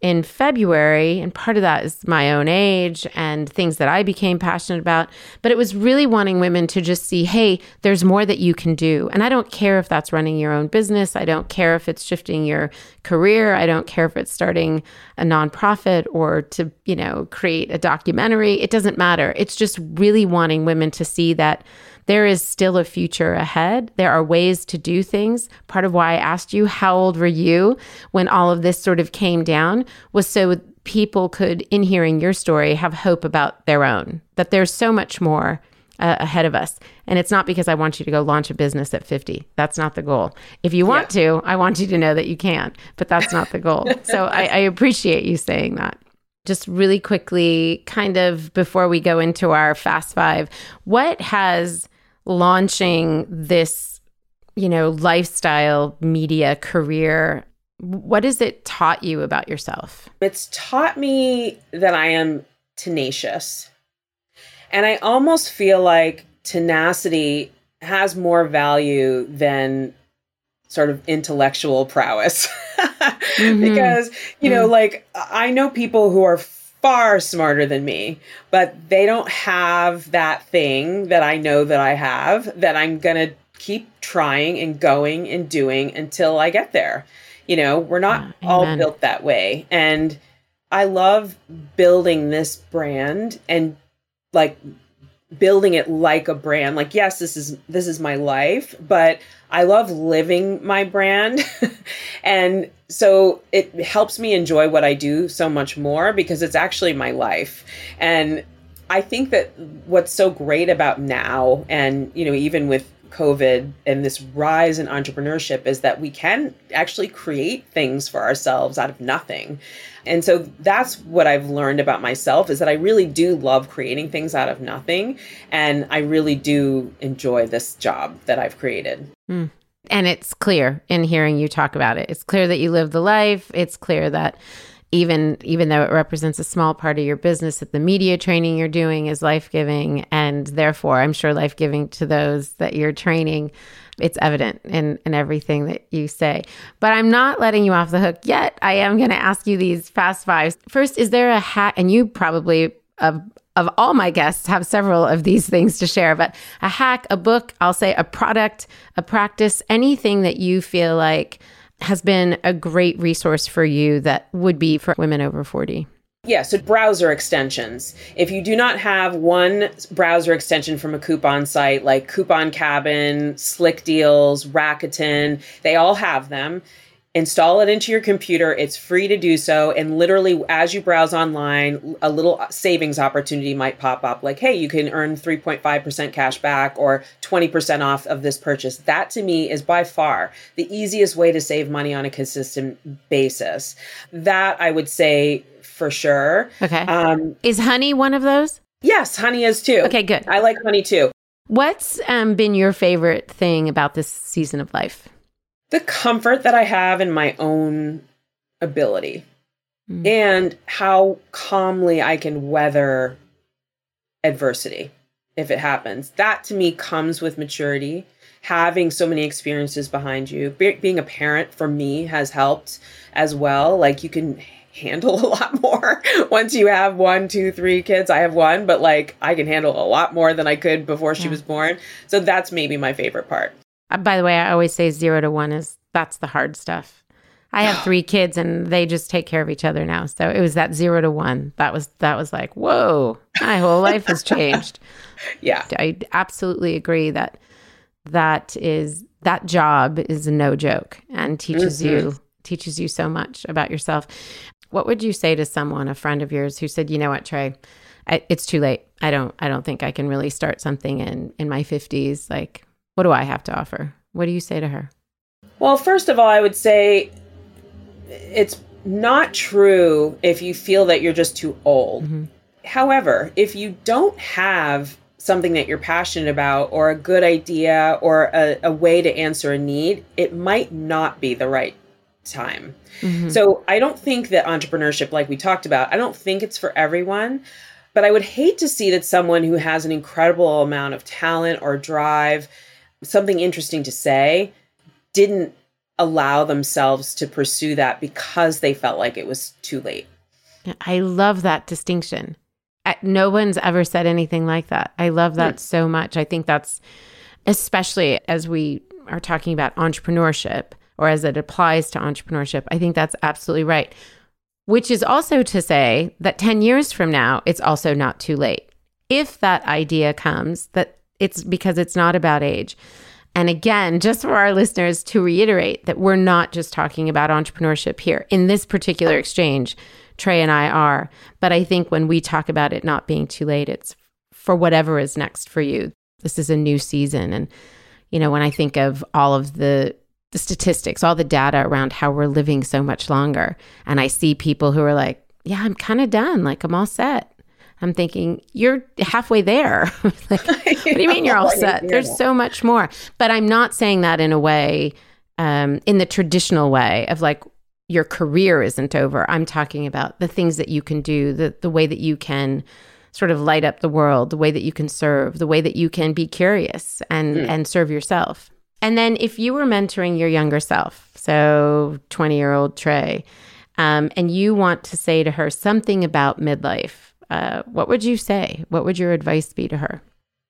in February, and part of that is my own age and things that I became passionate about. But it was really wanting women to just see, hey, there's more that you can do. And I don't care if that's running your own business. I don't care if it's shifting your career. I don't care if it's starting a nonprofit or to, you know, create a documentary. It doesn't matter. It's just really wanting women to see that there is still a future ahead. There are ways to do things. Part of why I asked you, how old were you when all of this sort of came down, was so people could, in hearing your story, have hope about their own, that there's so much more uh, ahead of us. And it's not because I want you to go launch a business at 50. That's not the goal. If you want to, I want you to know that you can, but that's not the goal. so I, I appreciate you saying that just really quickly, kind of before we go into our fast five, what has launching this, you know, lifestyle media career, what has it taught you about yourself? It's taught me that I am tenacious. And I almost feel like tenacity has more value than sort of intellectual prowess. Mm-hmm. because, you know, like I know people who are far smarter than me, but they don't have that thing that I know that I have that I'm going to keep trying and going and doing until I get there. You know, we're not all built that way. And I love building this brand and like building it like a brand. Like yes, this is this is my life, but I love living my brand. and so it helps me enjoy what I do so much more because it's actually my life. And I think that what's so great about now and you know even with COVID and this rise in entrepreneurship is that we can actually create things for ourselves out of nothing. And so that's what I've learned about myself is that I really do love creating things out of nothing. And I really do enjoy this job that I've created. Mm. And it's clear in hearing you talk about it. It's clear that you live the life. It's clear that even even though it represents a small part of your business that the media training you're doing is life-giving and therefore i'm sure life-giving to those that you're training it's evident in in everything that you say but i'm not letting you off the hook yet i am going to ask you these fast fives first is there a hack and you probably of of all my guests have several of these things to share but a hack a book i'll say a product a practice anything that you feel like has been a great resource for you that would be for women over 40? Yeah, so browser extensions. If you do not have one browser extension from a coupon site like CouponCabin, Slick Deals, Rakuten, they all have them install it into your computer. It's free to do so. And literally, as you browse online, a little savings opportunity might pop up like, hey, you can earn 3.5% cash back or 20% off of this purchase. That to me is by far the easiest way to save money on a consistent basis. That I would say for sure. Okay. Um, is honey one of those? Yes, honey is too. Okay, good. I like honey too. What's um, been your favorite thing about this season of life? The comfort that I have in my own ability mm. and how calmly I can weather adversity if it happens. That to me comes with maturity. Having so many experiences behind you, Be- being a parent for me has helped as well. Like you can handle a lot more once you have one, two, three kids. I have one, but like I can handle a lot more than I could before she yeah. was born. So that's maybe my favorite part. Uh, by the way, I always say zero to one is that's the hard stuff. I have three kids and they just take care of each other now. So it was that zero to one. That was that was like, whoa, my whole life has changed. Yeah. I absolutely agree that that is that job is no joke and teaches mm-hmm. you teaches you so much about yourself. What would you say to someone, a friend of yours, who said, "You know what, Trae, I, it's too late. I don't I don't think I can really start something in in my 50s. Like what do I have to offer? What do you say to her? Well, first of all, I would say it's not true if you feel that you're just too old. Mm-hmm. However, if you don't have something that you're passionate about or a good idea or a, a way to answer a need, it might not be the right time. Mm-hmm. So I don't think that entrepreneurship, like we talked about, I don't think it's for everyone. But I would hate to see that someone who has an incredible amount of talent or drive something interesting to say didn't allow themselves to pursue that because they felt like it was too late. I love that distinction. No one's ever said anything like that. I love that so much. I think that's especially as we are talking about entrepreneurship or as it applies to entrepreneurship. I think that's absolutely right. Which is also to say that 10 years from now, it's also not too late. If that idea comes that it's because it's not about age. And again, just for our listeners to reiterate that we're not just talking about entrepreneurship here. In this particular exchange, Trae and I are. But I think when we talk about it not being too late, it's for whatever is next for you. This is a new season. And, you know, when I think of all of the the statistics, all the data around how we're living so much longer, and I see people who are like, yeah, I'm kind of done. Like, I'm all set. I'm thinking, you're halfway there. like, what do you mean you're all set? There's so much more. But I'm not saying that in a way, um, in the traditional way of like, your career isn't over. I'm talking about the things that you can do, the, the way that you can sort of light up the world, the way that you can serve, the way that you can be curious and, mm. and serve yourself. And then if you were mentoring your younger self, so 20 year old Trae, um, and you want to say to her something about midlife, uh, what would you say? What would your advice be to her?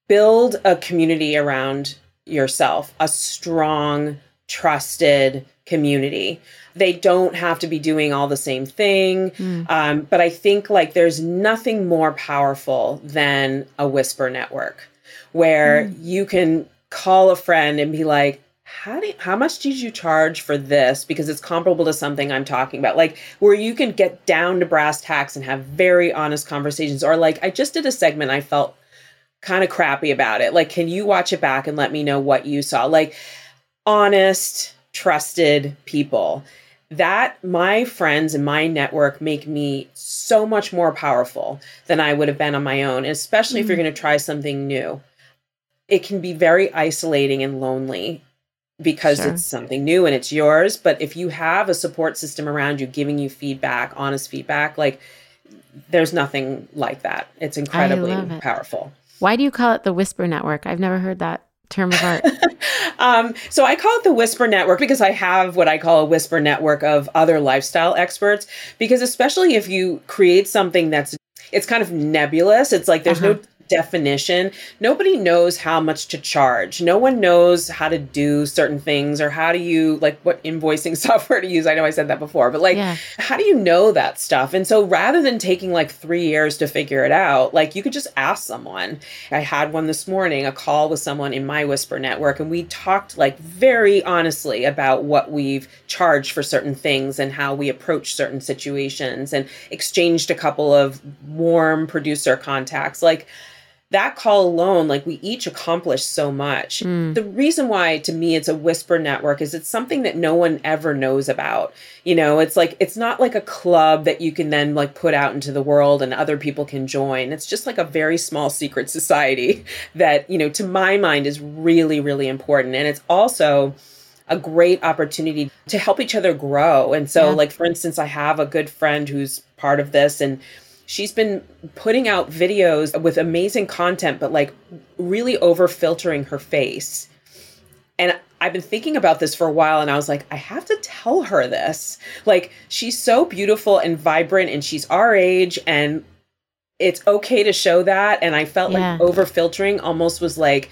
Build a community around yourself, a strong, trusted community. They don't have to be doing all the same thing. Mm. Um, but I think like there's nothing more powerful than a whisper network where mm. you can call a friend and be like, how do you, how much did you charge for this because it's comparable to something i'm talking about like where you can get down to brass tacks and have very honest conversations or like i just did a segment i felt kind of crappy about it. Like, can you watch it back and let me know what you saw? Like, honest, trusted people. That my friends and my network make me so much more powerful than I would have been on my own, especially mm-hmm. if you're mm. going to try something new. It can be very isolating and lonely because sure. it's something new and it's yours. But if you have a support system around you giving you feedback, honest feedback, like there's nothing like that. It's incredibly it. powerful. Why do you call it the Whisper Network? I've never heard that term of art. um, so I call it the Whisper Network because I have what I call a Whisper Network of other lifestyle experts. Because especially if you create something that's it's kind of nebulous. It's like there's uh-huh. no definition. Nobody knows how much to charge. No one knows how to do certain things or how do you like what invoicing software to use. I know I said that before, but like yeah. how do you know that stuff? And so rather than taking like 3 years to figure it out, like you could just ask someone. I had one this morning, a call with someone in my Whisper network and we talked like very honestly about what we've charged for certain things and how we approach certain situations and exchanged a couple of warm producer contacts. Like that call alone, like we each accomplished so much. Mm. The reason why to me it's a whisper network is it's something that no one ever knows about. You know, it's like it's not like a club that you can then like put out into the world and other people can join. It's just like a very small secret society that, you know, to my mind is really, really important. And it's also a great opportunity to help each other grow. And so, yeah. like, for instance, I have a good friend who's part of this and she's been putting out videos with amazing content, but like really over filtering her face. And I've been thinking about this for a while and I was like, I have to tell her this. Like, she's so beautiful and vibrant and she's our age and it's okay to show that. And I felt yeah. like over filtering almost was like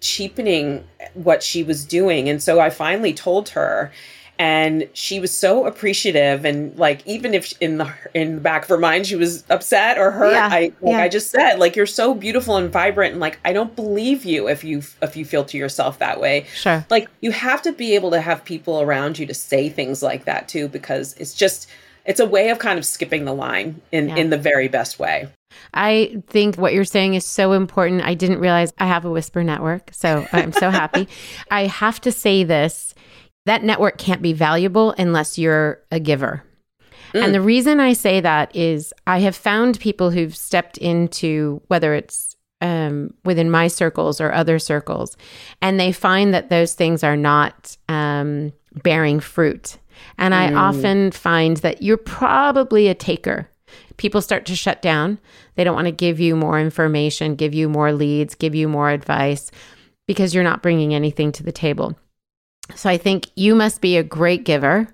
cheapening what she was doing. And so I finally told her and she was so appreciative and like even if in the in the back of her mind she was upset or hurt yeah, i like yeah. i just said like you're so beautiful and vibrant and like i don't believe you if you if you feel to yourself that way sure like you have to be able to have people around you to say things like that too because it's just it's a way of kind of skipping the line in yeah. in the very best way I think what you're saying is so important. I didn't realize I have a whisper network, so I'm so happy. I have to say this that network can't be valuable unless you're a giver. Mm. And the reason I say that is I have found people who've stepped into whether it's um, within my circles or other circles, and they find that those things are not um, bearing fruit. And mm. I often find that you're probably a taker. People start to shut down. They don't want to give you more information, give you more leads, give you more advice because you're not bringing anything to the table. So I think you must be a great giver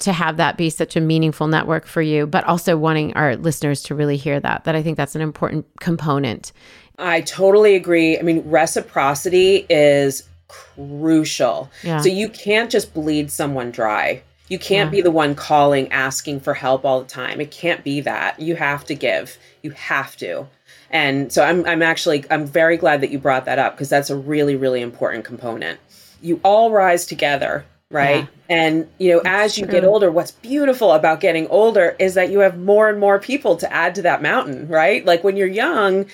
to have that be such a meaningful network for you, but also wanting our listeners to really hear that, that I think that's an important component. I totally agree. I mean, reciprocity is crucial. Yeah. So you can't just bleed someone dry. You can't yeah. be the one calling, asking for help all the time. It can't be that. You have to give. You have to. And so I'm I'm actually I'm very glad that you brought that up because that's a really really important component you all rise together right yeah. and you know That's as you true. get older what's beautiful about getting older is that you have more and more people to add to that mountain right like when you're young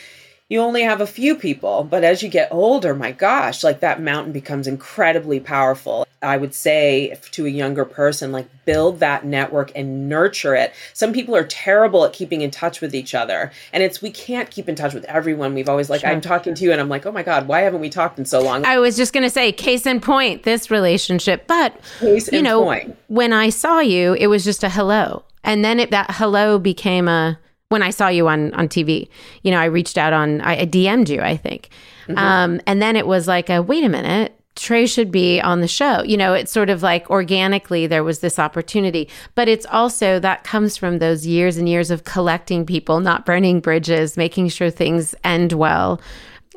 you only have a few people but as you get older my gosh like that mountain becomes incredibly powerful. I would say to a younger person like build that network and nurture it. Some people are terrible at keeping in touch with each other and it's we can't keep in touch with everyone. We've always like sure. i'm talking to you and i'm like oh my god why haven't we talked in so long? I was just going to say case in point this relationship but case you know point. when i saw you it was just a hello. And then it, that hello became a when I saw you on on TV. You know, I reached out on I, I DM'd you, I think. Mm-hmm. Um, and then it was like a wait a minute, Trae should be on the show. You know, it's sort of like organically there was this opportunity, but it's also that comes from those years and years of collecting people, not burning bridges, making sure things end well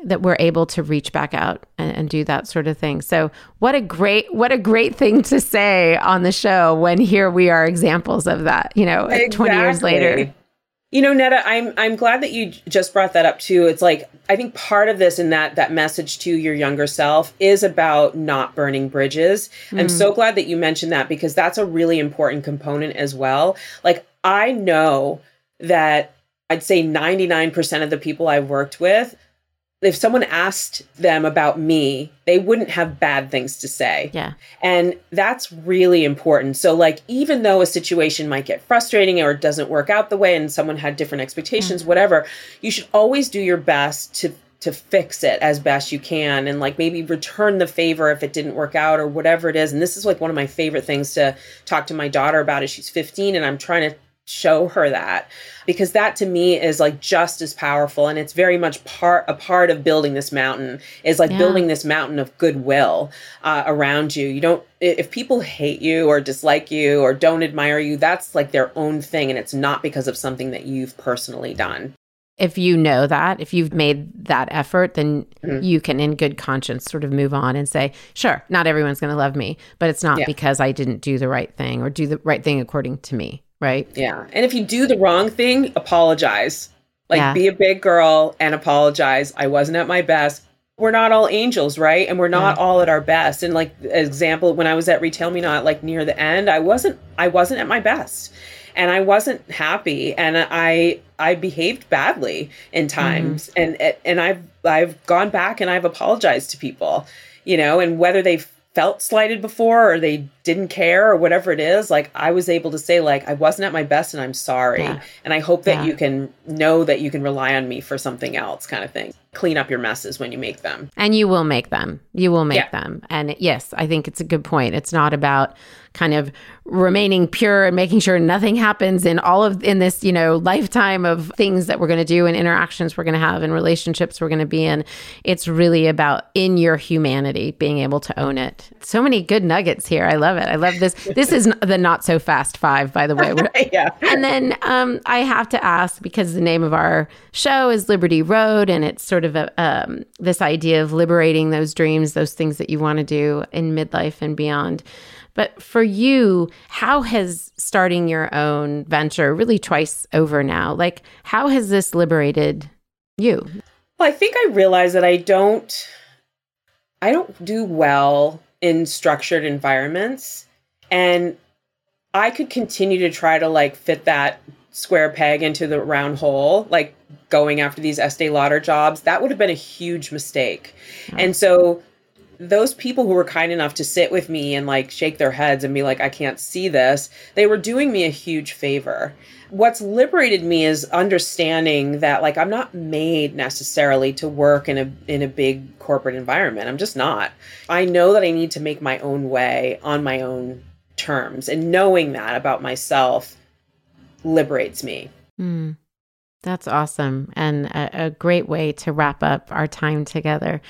that we're able to reach back out and, and, do that sort of thing. So what a great what a great thing to say on the show when here we are examples of that, you know, exactly. 20 years later. You know, Nada, I'm I'm glad that you just brought that up too. It's like I think part of this and that that message to your younger self is about not burning bridges. Mm. I'm so glad that you mentioned that because that's a really important component as well. Like I know that I'd say 99% of the people I've worked with if someone asked them about me, they wouldn't have bad things to say. Yeah. And that's really important. So, like, even though a situation might get frustrating or it doesn't work out the way and someone had different expectations, mm. whatever, you should always do your best to to fix it as best you can and like maybe return the favor if it didn't work out or whatever it is and this is like one of my favorite things to talk to my daughter about as she's 15 and I'm trying to show her that because that to me is like just as powerful and it's very much part a part of building this mountain is like yeah. building this mountain of goodwill uh, around you you don't if people hate you or dislike you or don't admire you that's like their own thing and it's not because of something that you've personally done if you know that, if you've made that effort, then mm-hmm. you can, in good conscience, sort of move on and say, sure, not everyone's going to love me, but it's not yeah. because I didn't do the right thing or do the right thing according to me right? Yeah. And if you do the wrong thing, apologize. Like yeah. be a big girl and apologize. I wasn't at my best. We're not all angels, right? And we're not yeah. all at our best. And like example, when I was at RetailMeNot, like near the end, I wasn't I wasn't at my best. And I wasn't happy and I I behaved badly in times. Mm-hmm. And and I've I've gone back and I've apologized to people, you know, and whether they've felt slighted before or they didn't care or whatever it is like i was able to say like i wasn't at my best and i'm sorry yeah. and i hope that yeah. you can know that you can rely on me for something else kind of thing clean up your messes when you make them and you will make them you will make yeah. them and yes i think it's a good point it's not about kind of remaining pure and making sure nothing happens in all of in this you know lifetime of things that we're going to do and interactions we're going to have and relationships we're going to be in. It's really about in your humanity being able to own it. So many good nuggets here. I love it. I love this. This is the not so fast five by the way. Yeah. And then um, i have to ask because the name of our show is liberty road and it's sort of a, um, this idea of liberating those dreams those things that you want to do in midlife and beyond but for you, how has starting your own venture really twice over now? Like, how has this liberated you? Well, I think I realize that I don't I don't do well in structured environments and I could continue to try to like fit that square peg into the round hole, like going after these Estee Lauder jobs, that would have been a huge mistake. And so those people who were kind enough to sit with me and like shake their heads and be like, I can't see this, they were doing me a huge favor. What's liberated me is understanding that like I'm not made necessarily to work in a in a big corporate environment. I'm just not. I know that I need to make my own way on my own terms. And knowing that about myself liberates me. Mm. That's awesome and a, a, great way to wrap up our time together.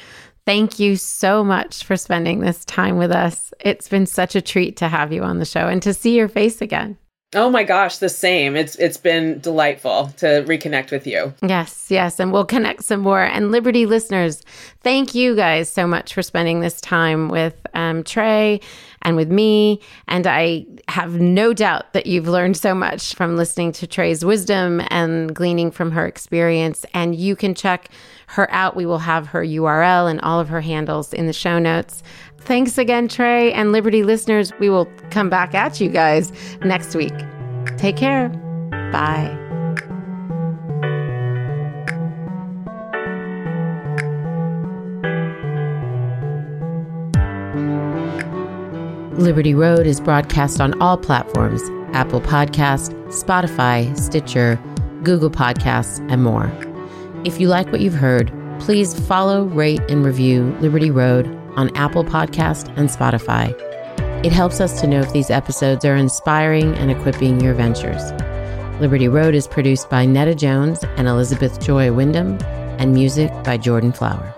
Thank you so much for spending this time with us. It's been such a treat to have you on the show and to see your face again. Oh my gosh, the same. It's it's been delightful to reconnect with you. Yes, yes, and we'll connect some more. And Liberty listeners, thank you guys so much for spending this time with um, Trae and with me. And I have no doubt that you've learned so much from listening to Trae's wisdom and gleaning from her experience. And you can check her out. We will have her URL and all of her handles in the show notes. Thanks again, Trae and Liberty listeners. We will come back at you guys next week. Take care. Bye. Liberty Road is broadcast on all platforms Apple Podcast, Spotify, Stitcher, Google Podcasts, and more. If you like what you've heard, please follow, rate, and review Liberty Road on Apple Podcast and Spotify. It helps us to know if these episodes are inspiring and equipping your ventures. Liberty Road is produced by Nada Jones and Elizabeth Joy Wyndham, and music by Jordan Flower.